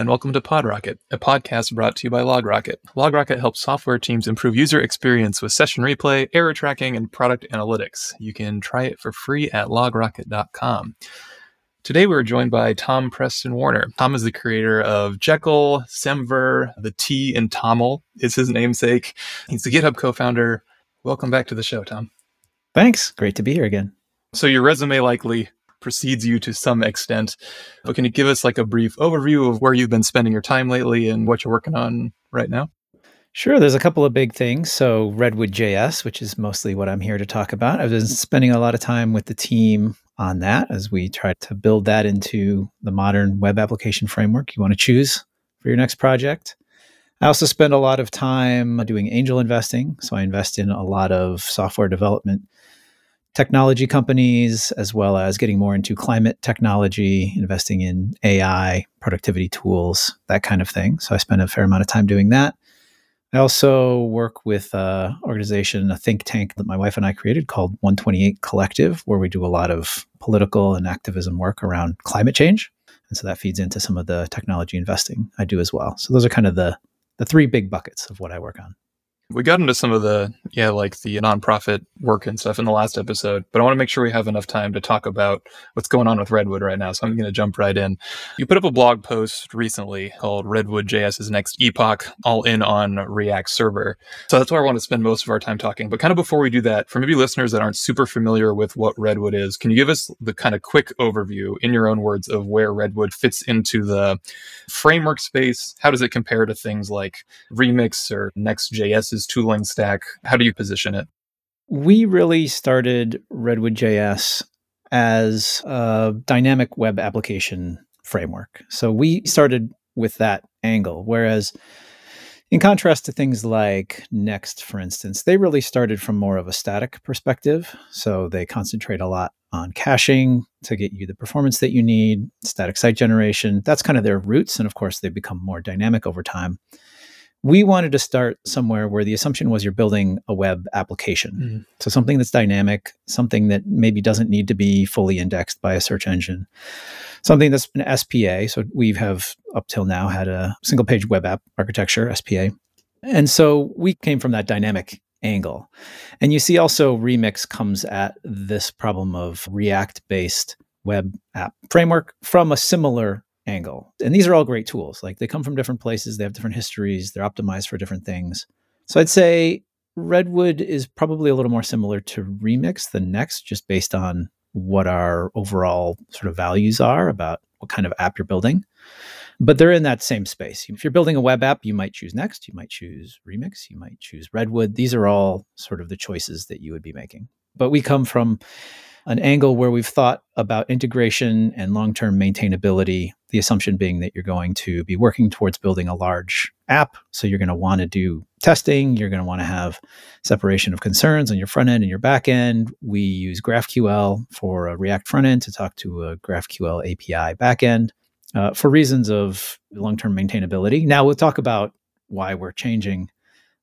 and welcome to PodRocket, a podcast brought to you by LogRocket. LogRocket helps software teams improve user experience with session replay, error tracking, and product analytics. You can try it for free at logrocket.com. Today we're joined by Tom Preston-Werner. Tom is the creator of Jekyll, Semver, the T in Toml is his namesake. He's the GitHub co-founder. Welcome back to the show, Tom. Thanks. Great to be here again. So your resume likely precedes you to some extent, but can you give us like a brief overview of where you've been spending your time lately and what you're working on right now? Sure. There's a couple of big things. So Redwood JS, which is mostly what I'm here to talk about. I've been spending a lot of time with the team on that as we try to build that into the modern web application framework you want to choose for your next project. I also spend a lot of time doing angel investing. So I invest in a lot of software development technology companies, as well as getting more into climate technology, investing in AI, productivity tools, that kind of thing. So I spend a fair amount of time doing that. I also work with an organization, a think tank that my wife and I created called 128 Collective, where we do a lot of political and activism work around climate change. And so that feeds into some of the technology investing I do as well. So those are kind of the, the three big buckets of what I work on. We got into some of the, yeah, like the nonprofit work and stuff in the last episode, but I want to make sure we have enough time to talk about what's going on with Redwood right now. So I'm going to jump right in. You put up a blog post recently called Redwood JS's Next Epoch, all in on React Server. So that's where I want to spend most of our time talking. But kind of before we do that, for maybe listeners that aren't super familiar with what Redwood is, can you give us the kind of quick overview in your own words of where Redwood fits into the framework space? How does it compare to things like Remix or Next.js's tooling stack? How do you position it? We really started Redwood JS as a dynamic web application framework. So we started with that angle, whereas in contrast to things like Next, for instance, they really started from more of a static perspective. So they concentrate a lot on caching to get you the performance that you need, static site generation. That's kind of their roots. And of course, they become more dynamic over time we wanted to start somewhere where the assumption was you're building a web application. Mm. So something that's dynamic, something that maybe doesn't need to be fully indexed by a search engine, something that's an SPA. So we have up till now had a single page web app architecture, SPA. And so we came from that dynamic angle. And you see also Remix comes at this problem of React based web app framework from a similar angle. And these are all great tools. Like they come from different places, they have different histories, they're optimized for different things. So I'd say Redwood is probably a little more similar to Remix than Next, just based on what our overall sort of values are about what kind of app you're building. But they're in that same space. If you're building a web app, you might choose Next, you might choose Remix, you might choose Redwood. These are all sort of the choices that you would be making. But we come from an angle where we've thought about integration and long term maintainability. The assumption being that you're going to be working towards building a large app. So you're going to want to do testing. You're going to want to have separation of concerns on your front end and your back end. We use GraphQL for a React front end to talk to a GraphQL API back end uh, for reasons of long term maintainability. Now we'll talk about why we're changing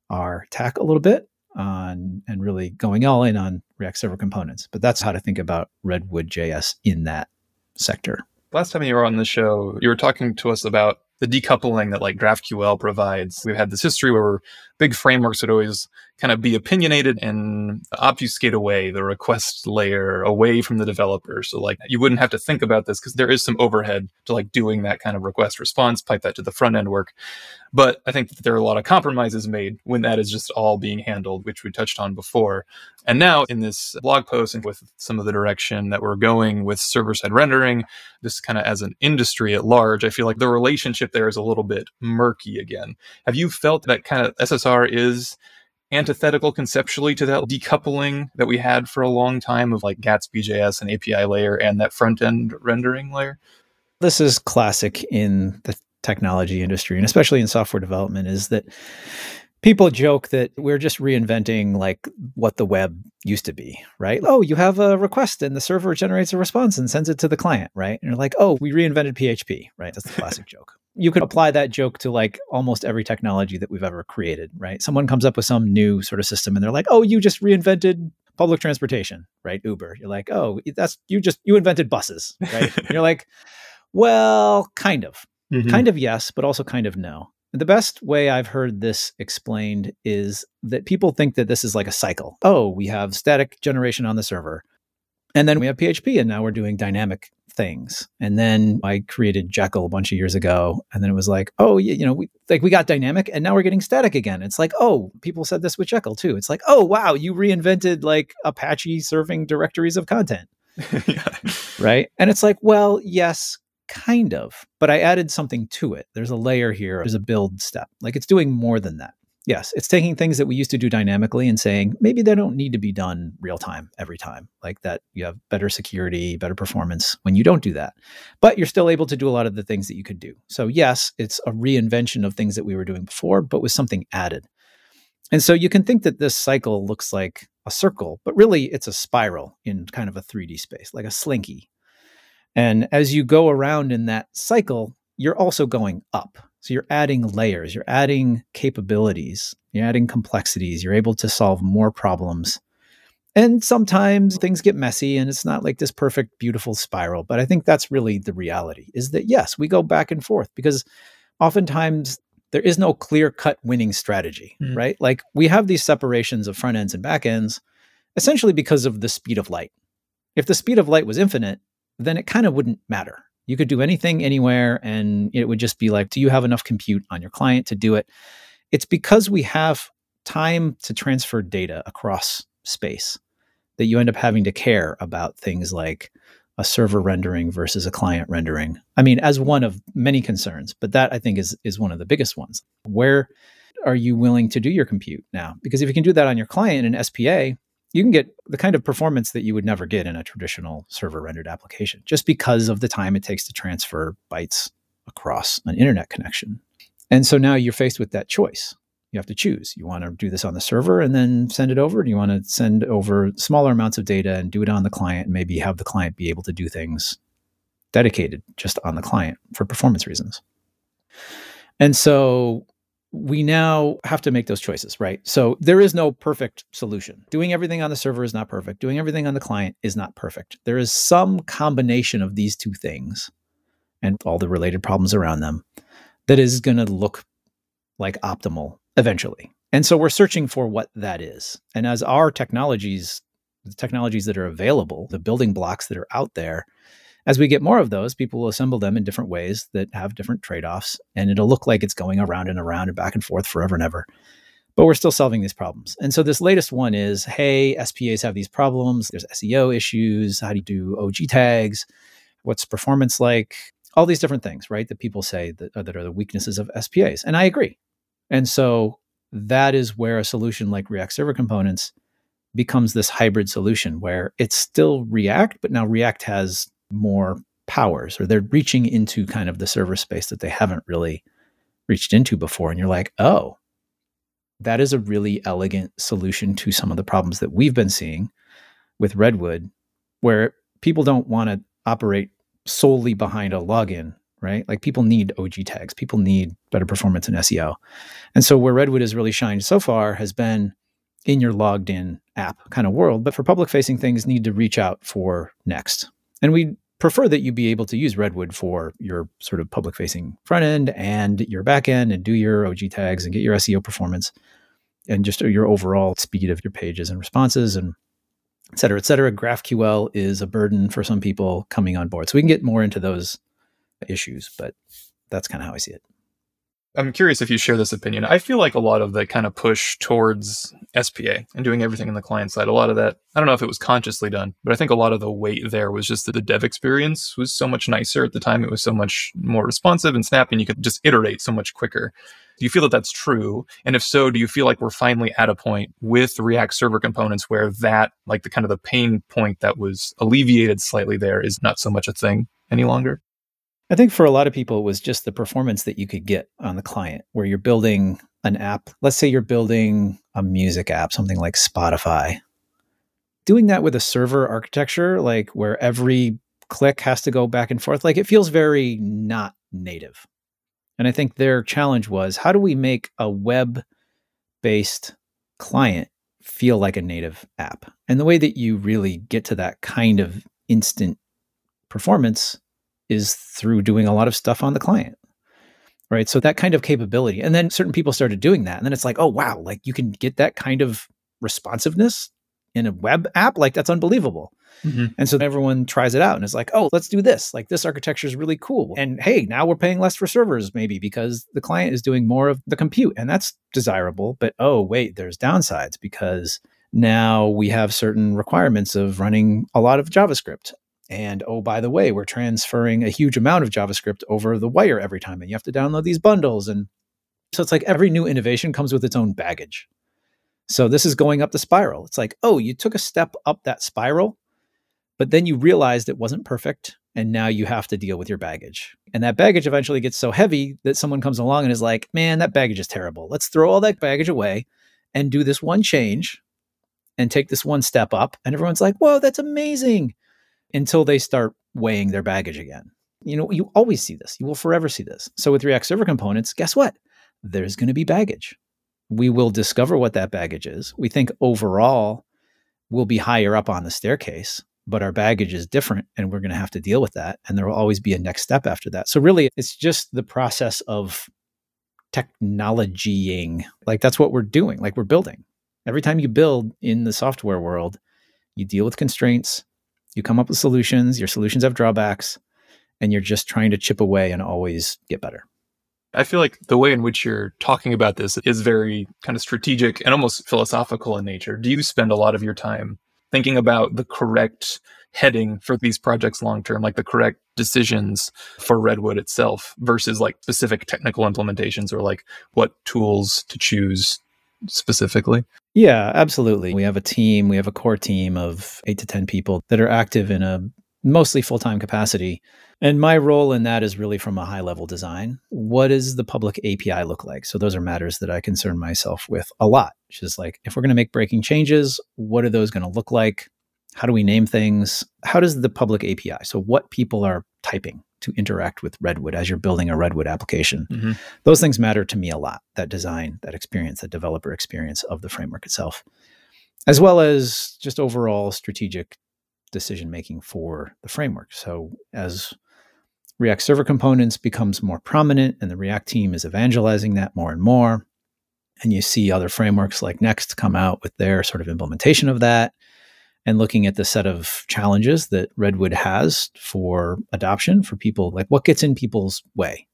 our tack a little bit on and really going all in on React Server components. But that's how to think about Redwood JS in that sector. Last time you were on the show, you were talking to us about the decoupling that like GraphQL provides. We've had this history where big frameworks would always kind of be opinionated and obfuscate away the request layer away from the developer. So like you wouldn't have to think about this because there is some overhead to like doing that kind of request response, pipe that to the front end work. But I think that there are a lot of compromises made when that is just all being handled, which we touched on before. And now in this blog post and with some of the direction that we're going with server side rendering, just kind of as an industry at large, I feel like the relationship there is a little bit murky again. Have you felt that kind of SSR is antithetical conceptually to that decoupling that we had for a long time of like Gatsby.js and API layer and that front end rendering layer? This is classic in the technology industry and especially in software development is that people joke that we're just reinventing like what the web used to be, right? Oh, you have a request and the server generates a response and sends it to the client, right? And you're like, oh, we reinvented PHP, right? That's the classic joke you could apply that joke to like almost every technology that we've ever created, right? Someone comes up with some new sort of system and they're like, "Oh, you just reinvented public transportation, right? Uber." You're like, "Oh, that's you just you invented buses, right?" you're like, "Well, kind of." Mm-hmm. Kind of yes, but also kind of no. The best way I've heard this explained is that people think that this is like a cycle. Oh, we have static generation on the server, and then we have PHP, and now we're doing dynamic things. And then I created Jekyll a bunch of years ago, and then it was like, oh, you know, we like we got dynamic, and now we're getting static again. It's like, oh, people said this with Jekyll too. It's like, oh, wow, you reinvented like Apache serving directories of content, yeah. right? And it's like, well, yes, kind of, but I added something to it. There's a layer here, there's a build step. Like it's doing more than that. Yes, it's taking things that we used to do dynamically and saying maybe they don't need to be done real time every time. Like that you have better security, better performance when you don't do that. But you're still able to do a lot of the things that you could do. So, yes, it's a reinvention of things that we were doing before, but with something added. And so you can think that this cycle looks like a circle, but really it's a spiral in kind of a 3D space, like a slinky and as you go around in that cycle, you're also going up. So you're adding layers, you're adding capabilities, you're adding complexities, you're able to solve more problems. And sometimes things get messy and it's not like this perfect, beautiful spiral. But I think that's really the reality is that yes, we go back and forth because oftentimes there is no clear cut winning strategy, mm. right? Like we have these separations of front ends and back ends essentially because of the speed of light. If the speed of light was infinite, then it kind of wouldn't matter. You could do anything anywhere, and it would just be like, do you have enough compute on your client to do it? It's because we have time to transfer data across space that you end up having to care about things like a server rendering versus a client rendering. I mean, as one of many concerns, but that I think is is one of the biggest ones. Where are you willing to do your compute now? Because if you can do that on your client in SPA, you can get the kind of performance that you would never get in a traditional server rendered application just because of the time it takes to transfer bytes across an internet connection. And so now you're faced with that choice. You have to choose. You want to do this on the server and then send it over? Do you want to send over smaller amounts of data and do it on the client and maybe have the client be able to do things dedicated just on the client for performance reasons? And so we now have to make those choices, right? So there is no perfect solution. Doing everything on the server is not perfect. Doing everything on the client is not perfect. There is some combination of these two things and all the related problems around them that is going to look like optimal eventually. And so we're searching for what that is. And as our technologies, the technologies that are available, the building blocks that are out there, as we get more of those, people will assemble them in different ways that have different trade offs, and it'll look like it's going around and around and back and forth forever and ever. But we're still solving these problems. And so this latest one is hey, SPAs have these problems. There's SEO issues. How do you do OG tags? What's performance like? All these different things, right? That people say that, uh, that are the weaknesses of SPAs. And I agree. And so that is where a solution like React Server Components becomes this hybrid solution where it's still React, but now React has more powers or they're reaching into kind of the server space that they haven't really reached into before. And you're like, oh, that is a really elegant solution to some of the problems that we've been seeing with Redwood, where people don't want to operate solely behind a login, right? Like people need OG tags, people need better performance in SEO. And so where Redwood has really shined so far has been in your logged in app kind of world. But for public facing things, need to reach out for next. And we prefer that you be able to use Redwood for your sort of public facing front end and your back end and do your OG tags and get your SEO performance and just your overall speed of your pages and responses and et cetera, et cetera. GraphQL is a burden for some people coming on board. So we can get more into those issues, but that's kind of how I see it. I'm curious if you share this opinion. I feel like a lot of the kind of push towards SPA and doing everything in the client side, a lot of that, I don't know if it was consciously done, but I think a lot of the weight there was just that the dev experience was so much nicer at the time. It was so much more responsive and snappy, and you could just iterate so much quicker. Do you feel that that's true? And if so, do you feel like we're finally at a point with React server components where that, like the kind of the pain point that was alleviated slightly there, is not so much a thing any longer? I think for a lot of people, it was just the performance that you could get on the client, where you're building an app. Let's say you're building a music app, something like Spotify. Doing that with a server architecture, like where every click has to go back and forth, like it feels very not native. And I think their challenge was how do we make a web based client feel like a native app? And the way that you really get to that kind of instant performance is through doing a lot of stuff on the client. right? So that kind of capability. And then certain people started doing that. And then it's like, oh, wow, like you can get that kind of responsiveness in a web app. Like that's unbelievable. Mm-hmm. And so everyone tries it out and it's like, oh, let's do this. Like this architecture is really cool. And hey, now we're paying less for servers, maybe because the client is doing more of the compute. And that's desirable. But oh, wait, there's downsides because now we have certain requirements of running a lot of JavaScript. And oh, by the way, we're transferring a huge amount of JavaScript over the wire every time. And you have to download these bundles. And so it's like every new innovation comes with its own baggage. So this is going up the spiral. It's like, oh, you took a step up that spiral, but then you realized it wasn't perfect. And now you have to deal with your baggage. And that baggage eventually gets so heavy that someone comes along and is like, man, that baggage is terrible. Let's throw all that baggage away and do this one change and take this one step up. And everyone's like, whoa, that's amazing. Until they start weighing their baggage again. You know, you always see this. You will forever see this. So with React Server components, guess what? There's going to be baggage. We will discover what that baggage is. We think overall we'll be higher up on the staircase, but our baggage is different and we're going to have to deal with that. And there will always be a next step after that. So really, it's just the process of technologying. Like that's what we're doing. Like we're building. Every time you build in the software world, you deal with constraints, you come up with solutions, your solutions have drawbacks, and you're just trying to chip away and always get better. I feel like the way in which you're talking about this is very kind of strategic and almost philosophical in nature. Do you spend a lot of your time thinking about the correct heading for these projects long term, like the correct decisions for Redwood itself versus like specific technical implementations or like what tools to choose specifically? Yeah, absolutely. We have a team, we have a core team of eight to 10 people that are active in a mostly full time capacity. And my role in that is really from a high level design. What does the public API look like? So, those are matters that I concern myself with a lot, is like, if we're going to make breaking changes, what are those going to look like? How do we name things? How does the public API, so what people are typing, to interact with Redwood as you're building a Redwood application. Mm-hmm. Those things matter to me a lot that design, that experience, that developer experience of the framework itself, as well as just overall strategic decision making for the framework. So as React Server Components becomes more prominent and the React team is evangelizing that more and more, and you see other frameworks like Next come out with their sort of implementation of that, and looking at the set of challenges that Redwood has for adoption for people, like what gets in people's way?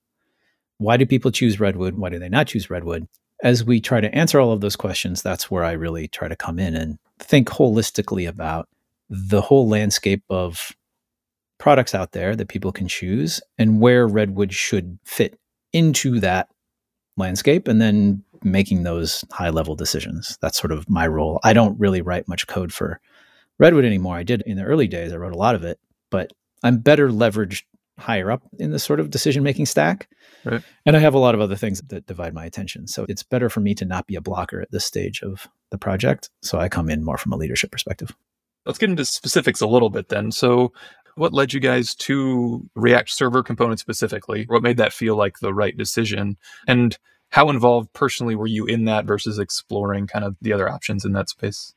Why do people choose Redwood? Why do they not choose Redwood? As we try to answer all of those questions, that's where I really try to come in and think holistically about the whole landscape of products out there that people can choose and where Redwood should fit into that landscape and then making those high level decisions. That's sort of my role. I don't really write much code for Redwood anymore. I did in the early days, I wrote a lot of it, but I'm better leveraged higher up in the sort of decision making stack. Right. And I have a lot of other things that divide my attention. So it's better for me to not be a blocker at this stage of the project. So I come in more from a leadership perspective. Let's get into specifics a little bit then. So, what led you guys to React Server Component specifically? What made that feel like the right decision? And how involved personally were you in that versus exploring kind of the other options in that space?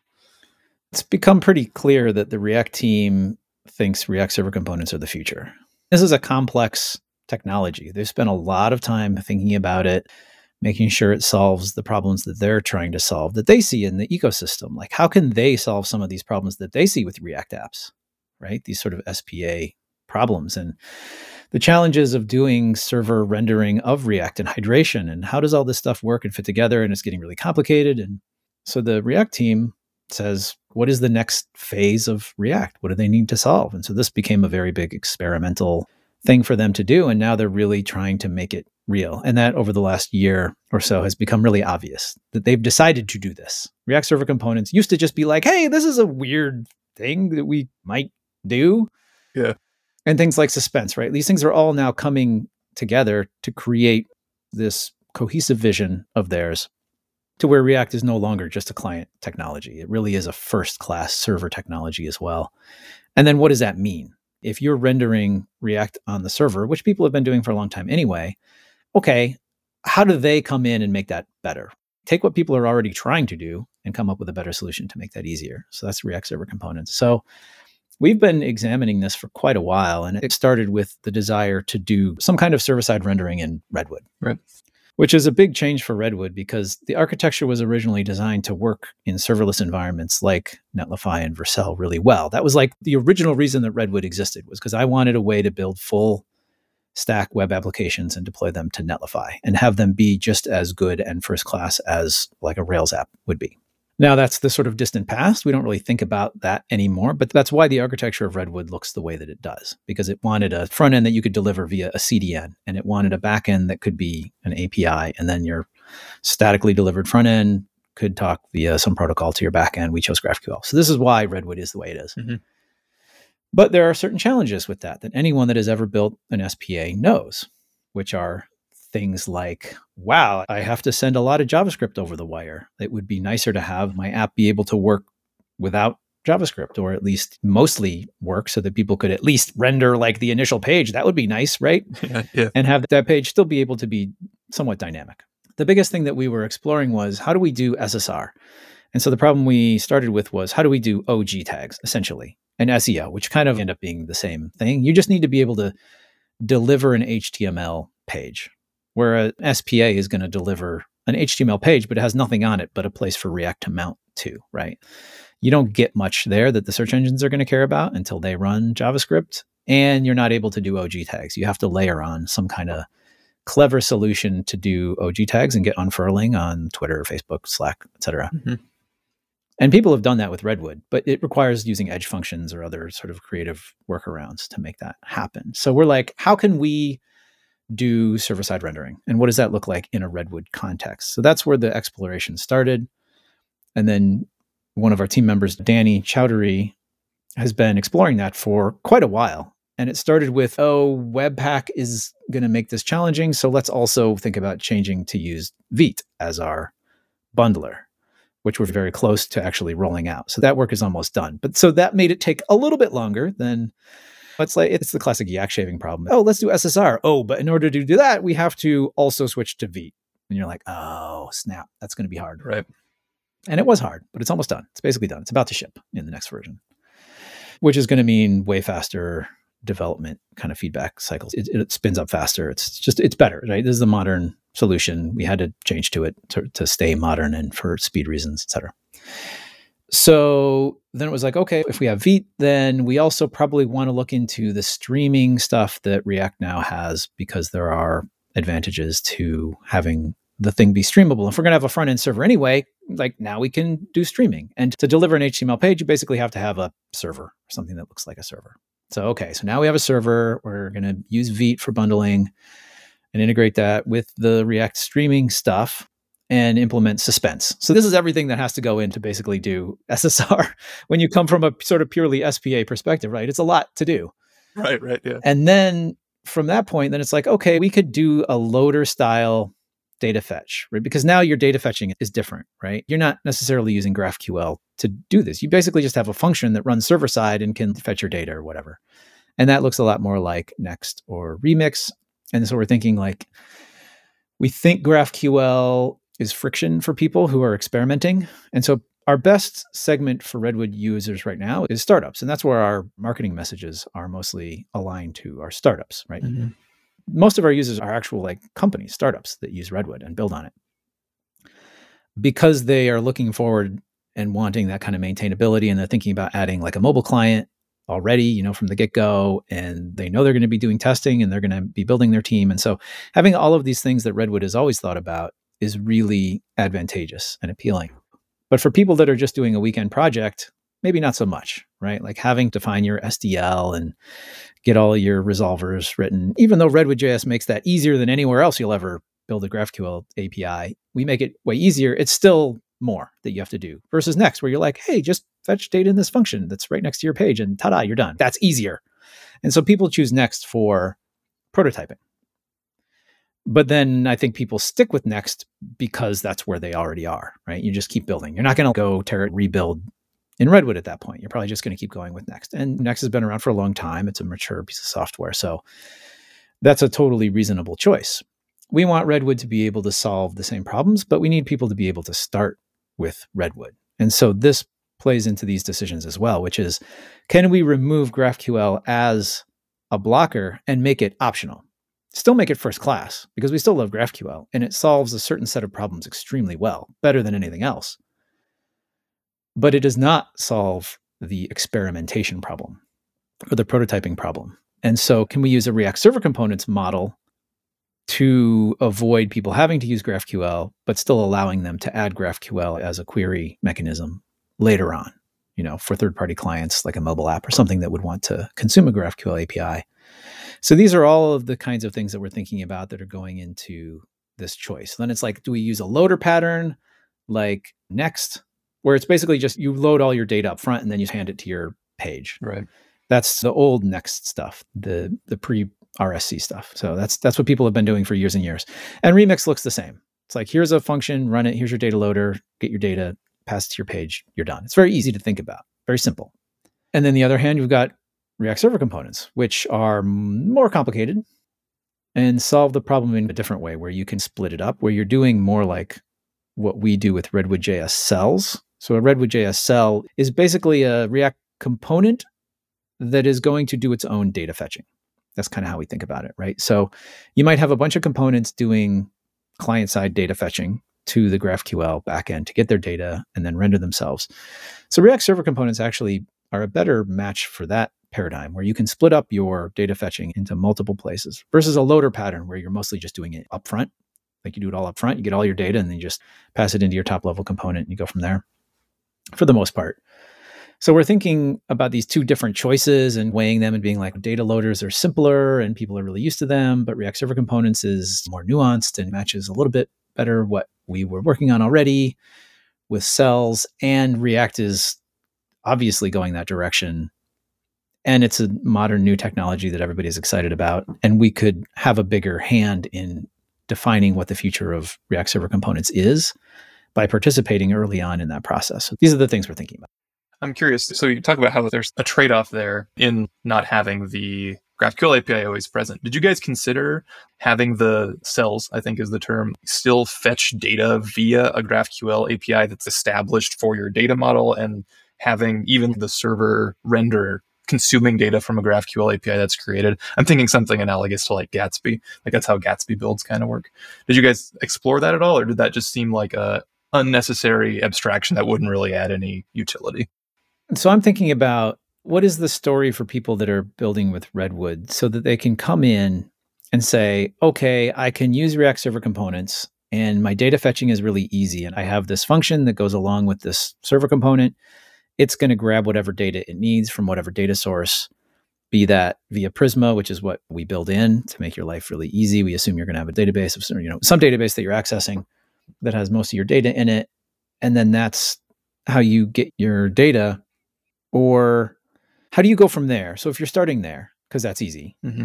It's become pretty clear that the React team thinks React Server components are the future. This is a complex technology. They've spent a lot of time thinking about it, making sure it solves the problems that they're trying to solve that they see in the ecosystem. Like, how can they solve some of these problems that they see with React apps, right? These sort of SPA problems and the challenges of doing server rendering of React and hydration and how does all this stuff work and fit together and it's getting really complicated and so the React team says what is the next phase of React? What do they need to solve? And so this became a very big experimental thing for them to do. And now they're really trying to make it real. And that over the last year or so has become really obvious that they've decided to do this. React Server Components used to just be like, hey, this is a weird thing that we might do. Yeah. And things like suspense, right? These things are all now coming together to create this cohesive vision of theirs to where React is no longer just a client technology. It really is a first class server technology as well. And then what does that mean? If you're rendering React on the server, which people have been doing for a long time anyway, okay, how do they come in and make that better? Take what people are already trying to do and come up with a better solution to make that easier. So that's React Server Components. So We've been examining this for quite a while, and it started with the desire to do some kind of server side rendering in Redwood. Right. Which is a big change for Redwood because the architecture was originally designed to work in serverless environments like Netlify and Vercel really well. That was like the original reason that Redwood existed was because I wanted a way to build full stack web applications and deploy them to Netlify and have them be just as good and first class as like a Rails app would be. Now, that's the sort of distant past. We don't really think about that anymore, but that's why the architecture of Redwood looks the way that it does, because it wanted a front end that you could deliver via a CDN, and it wanted a back end that could be an API, and then your statically delivered front end could talk via some protocol to your back end. We chose GraphQL. So this is why Redwood is the way it is. Mm-hmm. But there are certain challenges with that that anyone that has ever built an SPA knows, which are things like, wow, I have to send a lot of JavaScript over the wire. It would be nicer to have my app be able to work without JavaScript, or at least mostly work so that people could at least render like the initial page. That would be nice, right? Yeah, yeah. And have that page still be able to be somewhat dynamic. The biggest thing that we were exploring was how do we do SSR? And so the problem we started with was how do we do OG tags, essentially, and SEO, which kind of end up being the same thing. You just need to be able to deliver an HTML page where a SPA is going to deliver an HTML page, but it has nothing on it but a place for React to mount to, right? You don't get much there that the search engines are going to care about until they run JavaScript. And you're not able to do OG tags. You have to layer on some kind of clever solution to do OG tags and get unfurling on Twitter, Facebook, Slack, etc. Mm-hmm. And people have done that with Redwood, but it requires using edge functions or other sort of creative workarounds to make that happen. So we're like, how can we do server side rendering? And what does that look like in a Redwood context? So that's where the exploration started. And then one of our team members, Danny Choudhury, has been exploring that for quite a while. And it started with, oh, Webpack is going to make this challenging. So let's also think about changing to use Vite as our bundler, which we're very close to actually rolling out. So that work is almost done. But so that made it take a little bit longer than it's like it's the classic yak shaving problem. Oh, let's do SSR. Oh, but in order to do that, we have to also switch to Vite. And you're like, oh, snap, that's going to be hard. Right. And it was hard, but it's almost done. It's basically done. It's about to ship in the next version, which is going to mean way faster development kind of feedback cycles. It, it, spins up faster. It's just, it's better, right? This is the modern solution. We had to change to it to, to stay modern and for speed reasons, et cetera. So then it was like, okay, if we have Vite, then we also probably want to look into the streaming stuff that React now has because there are advantages to having the thing be streamable. If we're going to have a front end server anyway, like now we can do streaming. And to deliver an HTML page, you basically have to have a server or something that looks like a server. So, okay, so now we have a server. We're going to use Vite for bundling and integrate that with the React streaming stuff and implement suspense. So this is everything that has to go in to basically do SSR when you come from a sort of purely SPA perspective, right? It's a lot to do. Right, right, yeah. And then from that point, then it's like, okay, we could do a loader style data fetch, right? Because now your data fetching is different, right? You're not necessarily using GraphQL to do this. You basically just have a function that runs server side and can fetch your data or whatever. And that looks a lot more like Next or Remix. And so we're thinking like, we think GraphQL is friction for people who are experimenting. And so our best segment for Redwood users right now is startups. And that's where our marketing messages are mostly aligned to our startups, right? Mm-hmm. Most of our users are actual like companies, startups that use Redwood and build on it. Because they are looking forward and wanting that kind of maintainability and they're thinking about adding like a mobile client already, you know, from the get go, and they know they're going to be doing testing and they're going to be building their team. And so having all of these things that Redwood has always thought about is really advantageous and appealing. But for people that are just doing a weekend project, maybe not so much, right? Like having to find your SDL and get all your resolvers written, even though Redwood.js makes that easier than anywhere else you'll ever build a GraphQL API, we make it way easier. It's still more that you have to do versus Next, where you're like, hey, just fetch data in this function that's right next to your page and ta da, you're done. That's easier. And so people choose Next for prototyping. But then I think people stick with Next because that's where they already are, right? You just keep building. You're not going to go tear it, rebuild in Redwood at that point. You're probably just going to keep going with Next. And Next has been around for a long time. It's a mature piece of software. So that's a totally reasonable choice. We want Redwood to be able to solve the same problems, but we need people to be able to start with Redwood. And so this plays into these decisions as well, which is can we remove GraphQL as a blocker and make it optional? Still make it first class because we still love GraphQL and it solves a certain set of problems extremely well, better than anything else. But it does not solve the experimentation problem or the prototyping problem. And so, can we use a React Server Components model to avoid people having to use GraphQL, but still allowing them to add GraphQL as a query mechanism later on, you know, for third party clients like a mobile app or something that would want to consume a GraphQL API. So these are all of the kinds of things that we're thinking about that are going into this choice. Then it's like, do we use a loader pattern like Next, where it's basically just you load all your data up front and then you hand it to your page. Right. That's the old Next stuff, the the pre RSC stuff. So that's that's what people have been doing for years and years. And Remix looks the same. It's like here's a function, run it. Here's your data loader. Get your data, pass it to your page. You're done. It's very easy to think about. Very simple. And then the other hand, you've got React Server components, which are more complicated and solve the problem in a different way, where you can split it up, where you're doing more like what we do with Redwood JS cells. So a Redwood JS cell is basically a React component that is going to do its own data fetching. That's kind of how we think about it, right? So you might have a bunch of components doing client side data fetching to the GraphQL backend to get their data and then render themselves. So React Server components actually are a better match for that paradigm where you can split up your data fetching into multiple places versus a loader pattern where you're mostly just doing it upfront. Like you do it all up front, you get all your data and then you just pass it into your top level component and you go from there for the most part. So we're thinking about these two different choices and weighing them and being like data loaders are simpler and people are really used to them, but React Server Components is more nuanced and matches a little bit better what we were working on already with cells. And React is obviously going that direction. And it's a modern new technology that everybody's excited about. And we could have a bigger hand in defining what the future of React Server Components is by participating early on in that process. So these are the things we're thinking about. I'm curious. So you talk about how there's a trade off there in not having the GraphQL API always present. Did you guys consider having the cells, I think is the term, still fetch data via a GraphQL API that's established for your data model and having even the server render consuming data from a GraphQL API that's created? I'm thinking something analogous to like Gatsby. Like that's how Gatsby builds kind of work. Did you guys explore that at all, or did that just seem like a unnecessary abstraction that wouldn't really add any utility? So I'm thinking about what is the story for people that are building with Redwood so that they can come in and say, okay, I can use React Server components and my data fetching is really easy. And I have this function that goes along with this server component. It's going to grab whatever data it needs from whatever data source, be that via Prisma, which is what we build in to make your life really easy. We assume you're going to have a database of you know some database that you're accessing that has most of your data in it. And then that's how you get your data or how do you go from there? So if you're starting there, because that's easy, mm-hmm.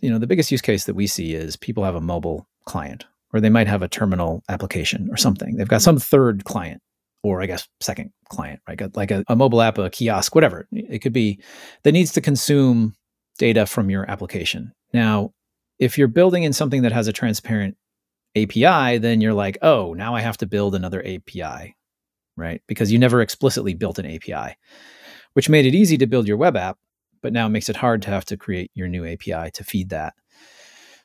you know, the biggest use case that we see is people have a mobile client or they might have a terminal application or something. They've got some third client or I guess second client, right? Like a, a mobile app, a kiosk, whatever it could be that needs to consume data from your application. Now, if you're building in something that has a transparent API, then you're like, oh, now I have to build another API, right? Because you never explicitly built an API which made it easy to build your web app, but now makes it hard to have to create your new API to feed that.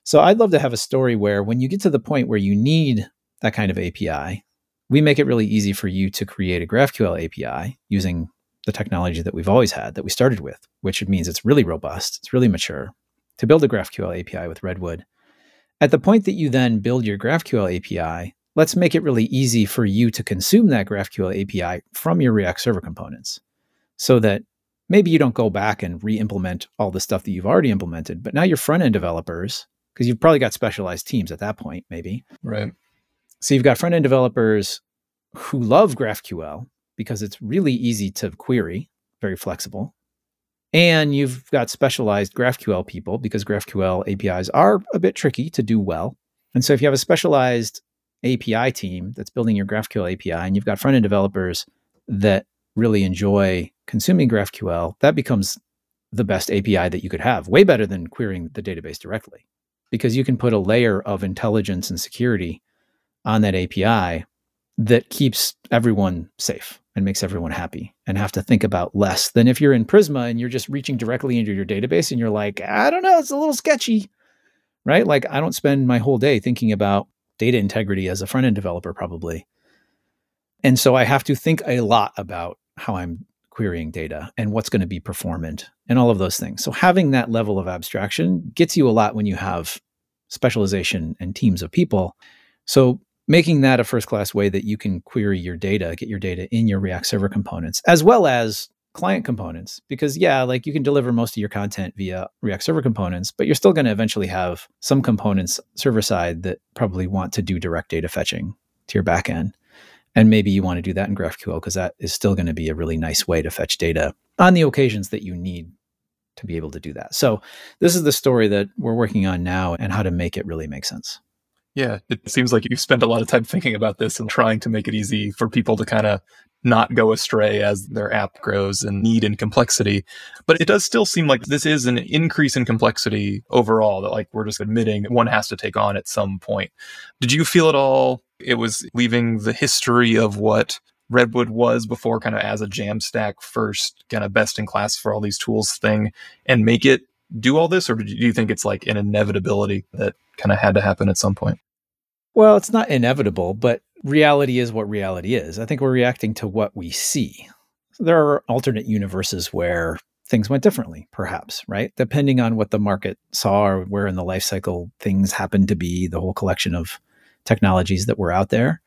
So I'd love to have a story where when you get to the point where you need that kind of API, we make it really easy for you to create a GraphQL API using the technology that we've always had that we started with, which means it's really robust, it's really mature. To build a GraphQL API with Redwood, at the point that you then build your GraphQL API, let's make it really easy for you to consume that GraphQL API from your React Server components so that maybe you don't go back and re-implement all the stuff that you've already implemented, but now your front end developers, because you've probably got specialized teams at that point, maybe. Right. So you've got front end developers who love GraphQL because it's really easy to query, very flexible. And you've got specialized GraphQL people because GraphQL APIs are a bit tricky to do well. And so if you have a specialized API team that's building your GraphQL API and you've got front end developers that really enjoy consuming GraphQL, that becomes the best API that you could have, way better than querying the database directly, because you can put a layer of intelligence and security on that API that keeps everyone safe and makes everyone happy and have to think about less than if you're in Prisma and you're just reaching directly into your database and you're like, I don't know, it's a little sketchy, right? Like I don't spend my whole day thinking about data integrity as a front end developer, probably. And so I have to think a lot about how I'm querying data and what's going to be performant and all of those things. So having that level of abstraction gets you a lot when you have specialization and teams of people. So making that a first class way that you can query your data, get your data in your React server components, as well as client components. Because, yeah, like you can deliver most of your content via React server components, but you're still going to eventually have some components server side that probably want to do direct data fetching to your backend. And maybe you want to do that in GraphQL because that is still going to be a really nice way to fetch data on the occasions that you need to be able to do that. So, this is the story that we're working on now and how to make it really make sense. Yeah, it seems like you spend a lot of time thinking about this and trying to make it easy for people to kind of not go astray as their app grows in need and complexity. But it does still seem like this is an increase in complexity overall that like we're just admitting one has to take on at some point. Did you feel at all it was leaving the history of what Redwood was before kind of as a Jamstack first kind of best in class for all these tools thing and make it do all this or do you think it's like an inevitability that kind of had to happen at some point? Well, it's not inevitable, but reality is what reality is. I think we're reacting to what we see. There are alternate universes where things went differently, perhaps, right? Depending on what the market saw or where in the life cycle things happened to be, the whole collection of technologies that were out there.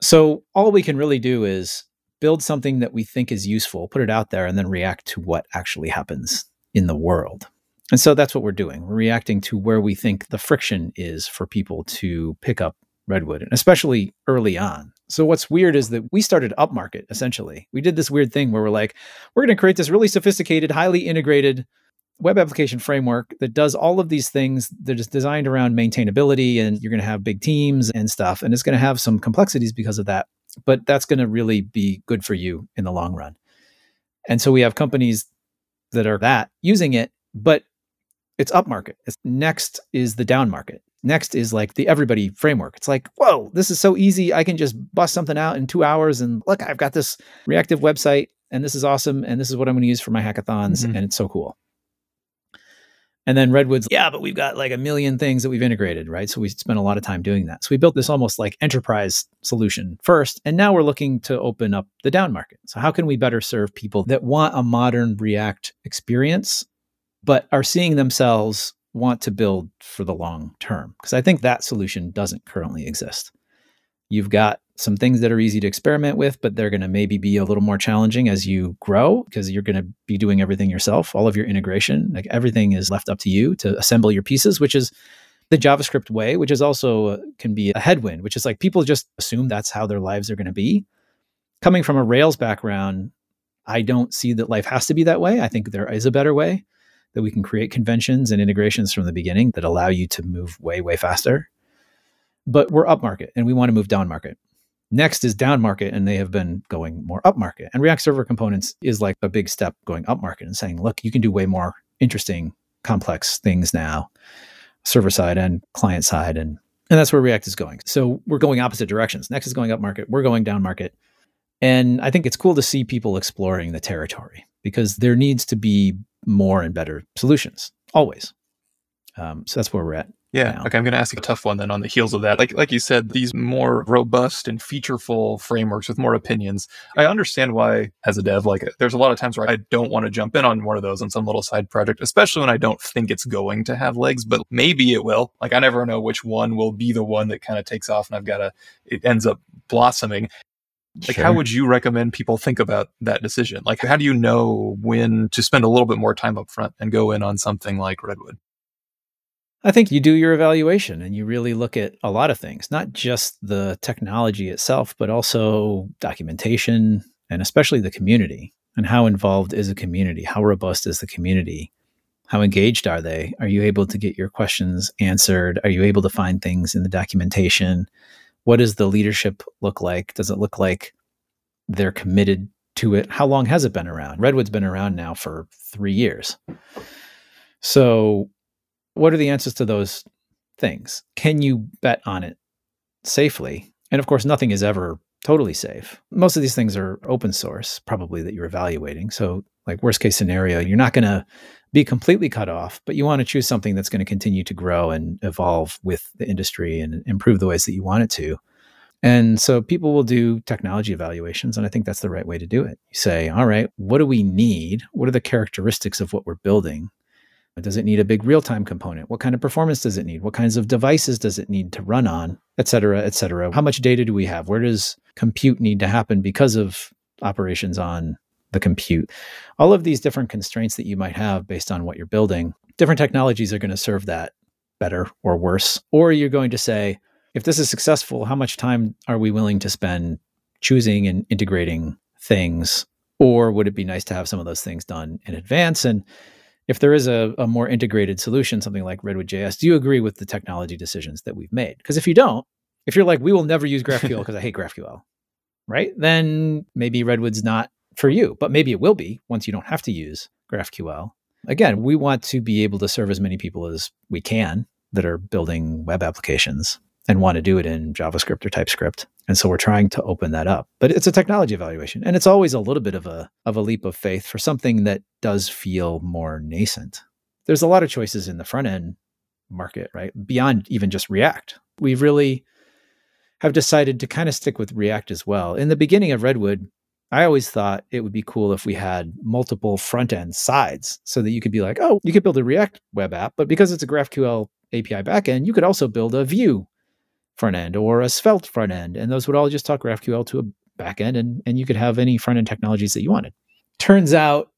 So all we can really do is build something that we think is useful, put it out there, and then react to what actually happens in the world. And so that's what we're doing. We're reacting to where we think the friction is for people to pick up Redwood, and especially early on. So what's weird is that we started upmarket essentially. We did this weird thing where we're like, we're going to create this really sophisticated, highly integrated web application framework that does all of these things that is designed around maintainability and you're going to have big teams and stuff and it's going to have some complexities because of that but that's going to really be good for you in the long run and so we have companies that are that using it but it's up market it's, next is the down market next is like the everybody framework it's like whoa this is so easy i can just bust something out in two hours and look i've got this reactive website and this is awesome and this is what i'm going to use for my hackathons mm-hmm. and it's so cool and then Redwood's, yeah, but we've got like a million things that we've integrated, right? So we spent a lot of time doing that. So we built this almost like enterprise solution first. And now we're looking to open up the down market. So how can we better serve people that want a modern React experience, but are seeing themselves want to build for the long term? Because I think that solution doesn't currently exist. You've got some things that are easy to experiment with, but they're going to maybe be a little more challenging as you grow because you're going to be doing everything yourself. All of your integration, like everything is left up to you to assemble your pieces, which is the JavaScript way, which is also uh, can be a headwind, which is like people just assume that's how their lives are going to be. Coming from a Rails background, I don't see that life has to be that way. I think there is a better way that we can create conventions and integrations from the beginning that allow you to move way, way faster. But we're up market and we want to move down market. Next is down market, and they have been going more up market. And React Server Components is like a big step going up market and saying, look, you can do way more interesting, complex things now, server side and client side. And, and that's where React is going. So we're going opposite directions. Next is going up market, we're going down market. And I think it's cool to see people exploring the territory because there needs to be more and better solutions always. Um, so that's where we're at. Yeah. Now. Okay. I'm going to ask you a tough one then on the heels of that. Like, like you said, these more robust and featureful frameworks with more opinions. I understand why, as a dev, like there's a lot of times where I don't want to jump in on one of those on some little side project, especially when I don't think it's going to have legs, but maybe it will. Like, I never know which one will be the one that kind of takes off and I've got to, it ends up blossoming. Like, sure. how would you recommend people think about that decision? Like, how do you know when to spend a little bit more time up front and go in on something like Redwood? I think you do your evaluation and you really look at a lot of things, not just the technology itself, but also documentation and especially the community and how involved is a community? How robust is the community? How engaged are they? Are you able to get your questions answered? Are you able to find things in the documentation? What does the leadership look like? Does it look like they're committed to it? How long has it been around? Redwood's been around now for three years. So what are the answers to those things? Can you bet on it safely? And of course, nothing is ever totally safe. Most of these things are open source, probably that you're evaluating. So, like worst case scenario, you're not going to be completely cut off, but you want to choose something that's going to continue to grow and evolve with the industry and improve the ways that you want it to. And so people will do technology evaluations, and I think that's the right way to do it. You say, all right, what do we need? What are the characteristics of what we're building? Does it need a big real time component? What kind of performance does it need? What kinds of devices does it need to run on, et cetera, et cetera? How much data do we have? Where does compute need to happen because of operations on the compute? All of these different constraints that you might have based on what you're building, different technologies are going to serve that better or worse. Or you're going to say, if this is successful, how much time are we willing to spend choosing and integrating things? Or would it be nice to have some of those things done in advance? And if there is a, a more integrated solution, something like Redwood JS, do you agree with the technology decisions that we've made? Because if you don't, if you're like, we will never use GraphQL because I hate GraphQL, right? Then maybe Redwood's not for you, but maybe it will be once you don't have to use GraphQL. Again, we want to be able to serve as many people as we can that are building web applications and want to do it in JavaScript or TypeScript. And so we're trying to open that up. But it's a technology evaluation. And it's always a little bit of a of a leap of faith for something that does feel more nascent. There's a lot of choices in the front end market, right? Beyond even just React. We really have decided to kind of stick with React as well. In the beginning of Redwood, I always thought it would be cool if we had multiple front end sides so that you could be like, oh, you could build a React web app, but because it's a GraphQL API backend, you could also build a Vue front end or a Svelte front end. And those would all just talk GraphQL to a backend and, and you could have any front end technologies that you wanted. Turns out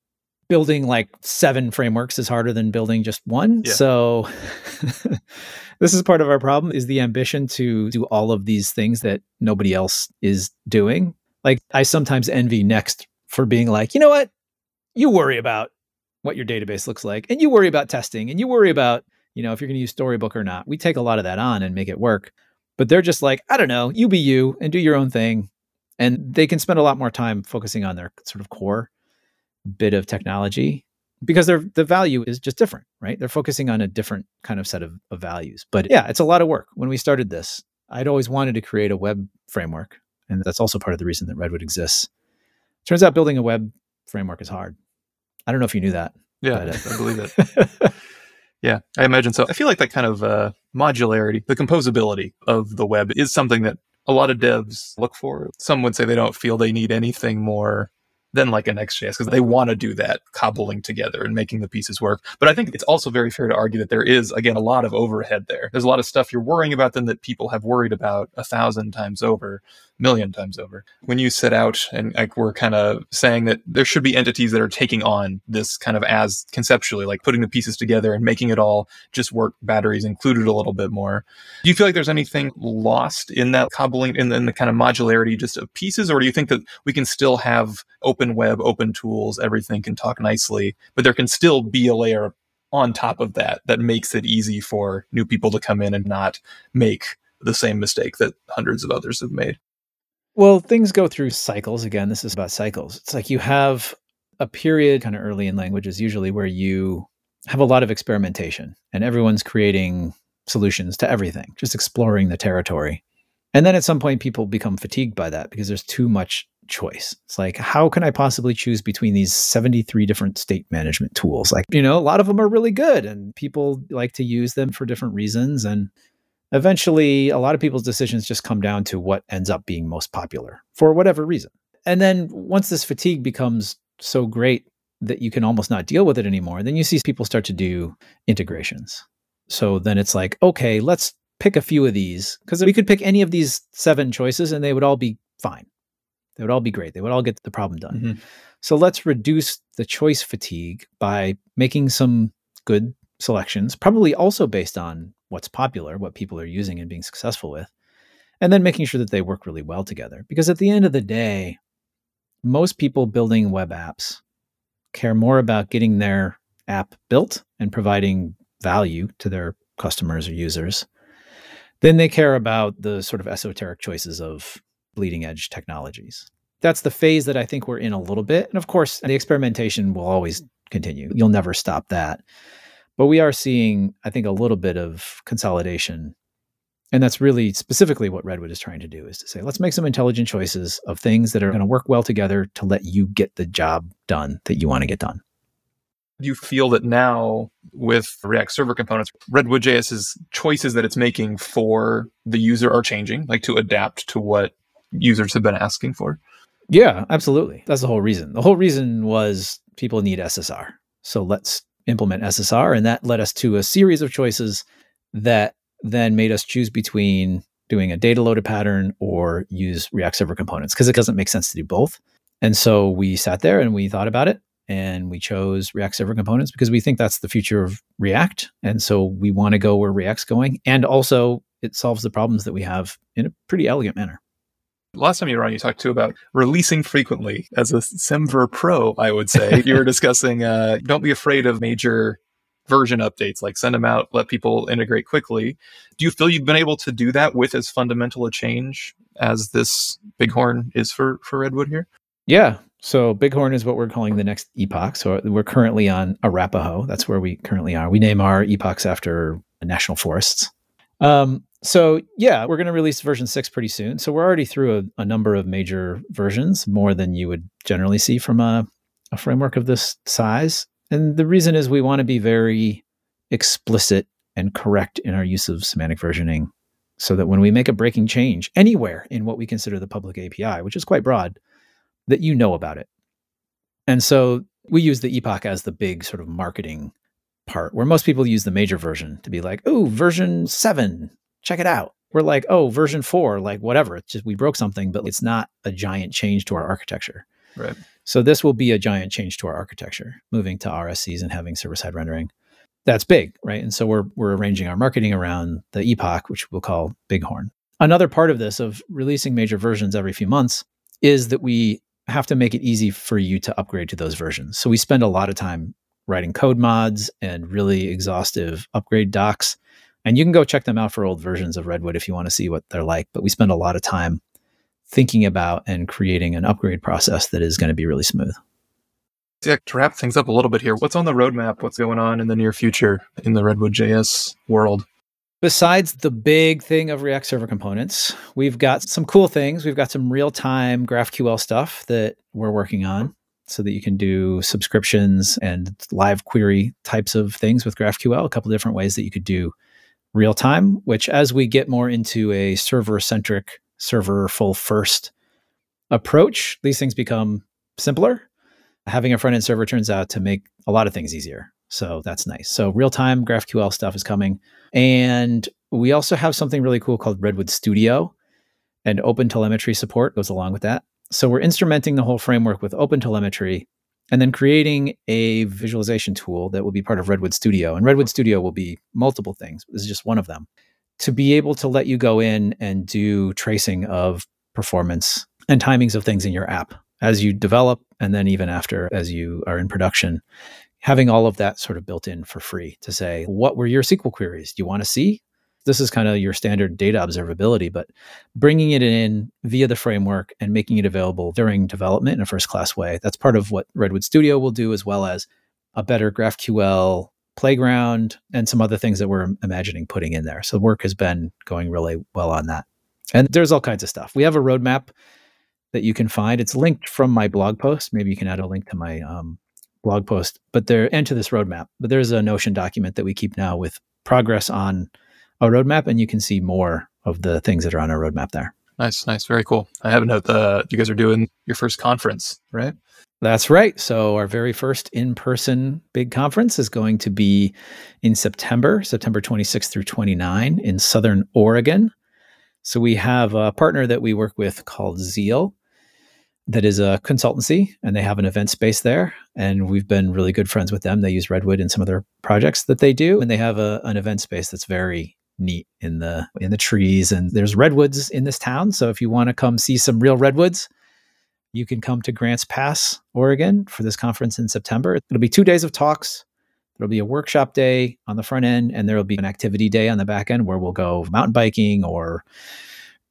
building like seven frameworks is harder than building just one. Yeah. So this is part of our problem is the ambition to do all of these things that nobody else is doing. Like I sometimes envy Next for being like, you know what? You worry about what your database looks like and you worry about testing and you worry about, you know, if you're going to use Storybook or not. We take a lot of that on and make it work. But they're just like, I don't know, you be you and do your own thing. And they can spend a lot more time focusing on their sort of core bit of technology because their the value is just different, right? They're focusing on a different kind of set of, of values. But yeah, it's a lot of work. When we started this, I'd always wanted to create a web framework. And that's also part of the reason that Redwood exists. Turns out building a web framework is hard. I don't know if you knew that. Yeah, but, uh, I believe it. Yeah, I imagine so. I feel like that kind of uh, modularity, the composability of the web is something that a lot of devs look for. Some would say they don't feel they need anything more than like an Next.js because they want to do that cobbling together and making the pieces work. But I think it's also very fair to argue that there is, again, a lot of overhead there. There's a lot of stuff you're worrying about then that people have worried about a thousand times over million times over. When you set out and like we're kind of saying that there should be entities that are taking on this kind of as conceptually, like putting the pieces together and making it all just work, batteries included a little bit more. Do you feel like there's anything lost in that cobbling in, in the kind of modularity just of pieces, or do you think that we can still have open web, open tools, everything can talk nicely, but there can still be a layer on top of that that makes it easy for new people to come in and not make the same mistake that hundreds of others have made. Well, things go through cycles. Again, this is about cycles. It's like you have a period kind of early in languages, usually where you have a lot of experimentation and everyone's creating solutions to everything, just exploring the territory. And then at some point, people become fatigued by that because there's too much choice. It's like, how can I possibly choose between these 73 different state management tools? Like, you know, a lot of them are really good and people like to use them for different reasons. And eventually a lot of people's decisions just come down to what ends up being most popular for whatever reason. And then once this fatigue becomes so great that you can almost not deal with it anymore, then you see people start to do integrations. So then it's like, okay, let's pick a few of these because we could pick any of these seven choices and they would all be fine. They would all be great. They would all get the problem done. Mm-hmm. So let's reduce the choice fatigue by making some good selections, probably also based on what's popular, what people are using and being successful with, and then making sure that they work really well together. Because at the end of the day, most people building web apps care more about getting their app built and providing value to their customers or users than they care about the sort of esoteric choices of bleeding edge technologies. That's the phase that I think we're in a little bit. And of course, the experimentation will always continue. You'll never stop that. But we are seeing, I think, a little bit of consolidation And that's really specifically what Redwood is trying to do is to say, let's make some intelligent choices of things that are going to work well together to let you get the job done that you want to get done. Do you feel that now with React server components, Redwood JS's choices that it's making for the user are changing, like to adapt to what users have been asking for? Yeah, absolutely. That's the whole reason. The whole reason was people need SSR. So let's implement SSR. And that led us to a series of choices that then made us choose between doing a data loaded pattern or use React Server components because it doesn't make sense to do both. And so we sat there and we thought about it and we chose React Server components because we think that's the future of React. And so we want to go where React's going. And also, it solves the problems that we have in a pretty elegant manner. Last time you were on, you talked too about releasing frequently as a Semver pro, I would say. you were discussing uh, don't be afraid of major version updates, like send them out, let people integrate quickly. Do you feel you've been able to do that with as fundamental a change as this Bighorn is for, for Redwood here? Yeah. So Bighorn is what we're calling the next epoch. So we're currently on Arapaho. That's where we currently are. We name our epochs after national forests. Um, so yeah, we're going to release version six pretty soon. So we're already through a, a, number of major versions, more than you would generally see from a, a framework of this size. And the reason is we want to be very explicit and correct in our use of semantic versioning so that when we make a breaking change anywhere in what we consider the public API, which is quite broad, that you know about it. And so we use the epoch as the big sort of marketing part where most people use the major version to be like, oh, version seven, check it out. We're like, oh, version four, like whatever. It's just we broke something, but it's not a giant change to our architecture. Right. So this will be a giant change to our architecture, moving to RSCs and having server side rendering. That's big, right? And so we're we're arranging our marketing around the epoch, which we'll call Bighorn. Another part of this of releasing major versions every few months is that we have to make it easy for you to upgrade to those versions. So we spend a lot of time writing code mods and really exhaustive upgrade docs. And you can go check them out for old versions of Redwood if you want to see what they're like. But we spend a lot of time thinking about and creating an upgrade process that is going to be really smooth. Yeah, to wrap things up a little bit here, what's on the roadmap? What's going on in the near future in the Redwood JS world? Besides the big thing of React Server components, we've got some cool things. We've got some real time GraphQL stuff that we're working on so that you can do subscriptions and live query types of things with GraphQL, a couple different ways that you could do real time, which as we get more into a server centric server full first approach, these things become simpler. Having a front end server turns out to make a lot of things easier. So that's nice. So real time GraphQL stuff is coming. And we also have something really cool called Redwood Studio, and Open Telemetry support goes along with that. So we're instrumenting the whole framework with Open Telemetry and then creating a visualization tool that will be part of Redwood Studio. And Redwood Studio will be multiple things. This is just one of them to be able to let you go in and do tracing of performance and timings of things in your app as you develop and then even after as you are in production having all of that sort of built in for free to say what were your sql queries do you want to see this is kind of your standard data observability but bringing it in via the framework and making it available during development in a first class way that's part of what redwood studio will do as well as a better graphql playground and some other things that we're imagining putting in there. So work has been going really well on that. And there's all kinds of stuff. We have a roadmap that you can find. It's linked from my blog post. Maybe you can add a link to my um, blog post, but there and to this roadmap. But there's a Notion document that we keep now with progress on a roadmap, and you can see more of the things that are on our roadmap there. Nice, nice, very cool. I have a note that you guys are doing your first conference, right? That's right. So, our very first in person big conference is going to be in September, September 26th through 29 in Southern Oregon. So, we have a partner that we work with called Zeal that is a consultancy, and they have an event space there. And we've been really good friends with them. They use Redwood in some of their projects that they do, and they have a, an event space that's very neat in the in the trees and there's redwoods in this town so if you want to come see some real redwoods you can come to Grants Pass, Oregon for this conference in September. It'll be two days of talks. There'll be a workshop day on the front end, and there will be an activity day on the back end where we'll go mountain biking or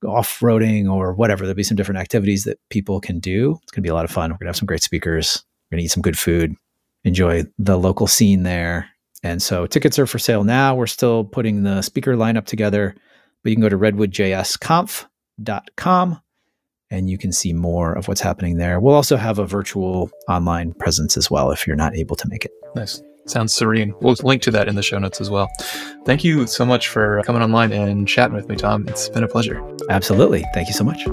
off roading or whatever. There'll be some different activities that people can do. It's going to be a lot of fun. We're going to have some great speakers. We're going to eat some good food, enjoy the local scene there. And so tickets are for sale now. We're still putting the speaker lineup together. but you can go to redwoodjsconf.com and you can see more of what's happening there. We'll also have a virtual online presence as well if you're not able to make it. Nice. Sounds serene. We'll link to that in the show notes as well. Thank you so much for coming online and chatting with me, Tom. It's been a pleasure. Absolutely. Thank you so much.